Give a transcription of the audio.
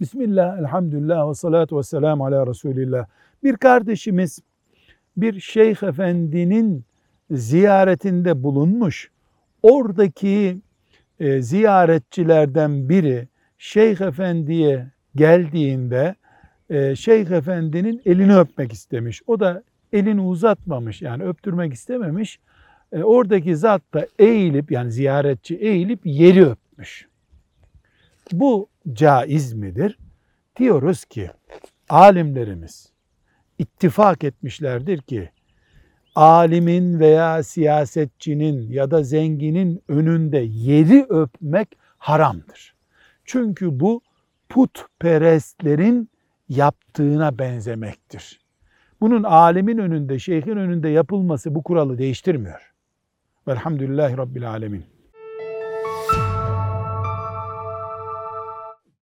Bismillah, elhamdülillah ve salatu ve selamu ala Resulillah. Bir kardeşimiz bir şeyh efendinin ziyaretinde bulunmuş. Oradaki e, ziyaretçilerden biri şeyh efendiye geldiğinde e, şeyh efendinin elini öpmek istemiş. O da elini uzatmamış yani öptürmek istememiş. E, oradaki zat da eğilip yani ziyaretçi eğilip yeri öpmüş. Bu caiz midir? Diyoruz ki alimlerimiz ittifak etmişlerdir ki alimin veya siyasetçinin ya da zenginin önünde yeri öpmek haramdır. Çünkü bu putperestlerin yaptığına benzemektir. Bunun alimin önünde, şeyhin önünde yapılması bu kuralı değiştirmiyor. Velhamdülillahi Rabbil Alemin.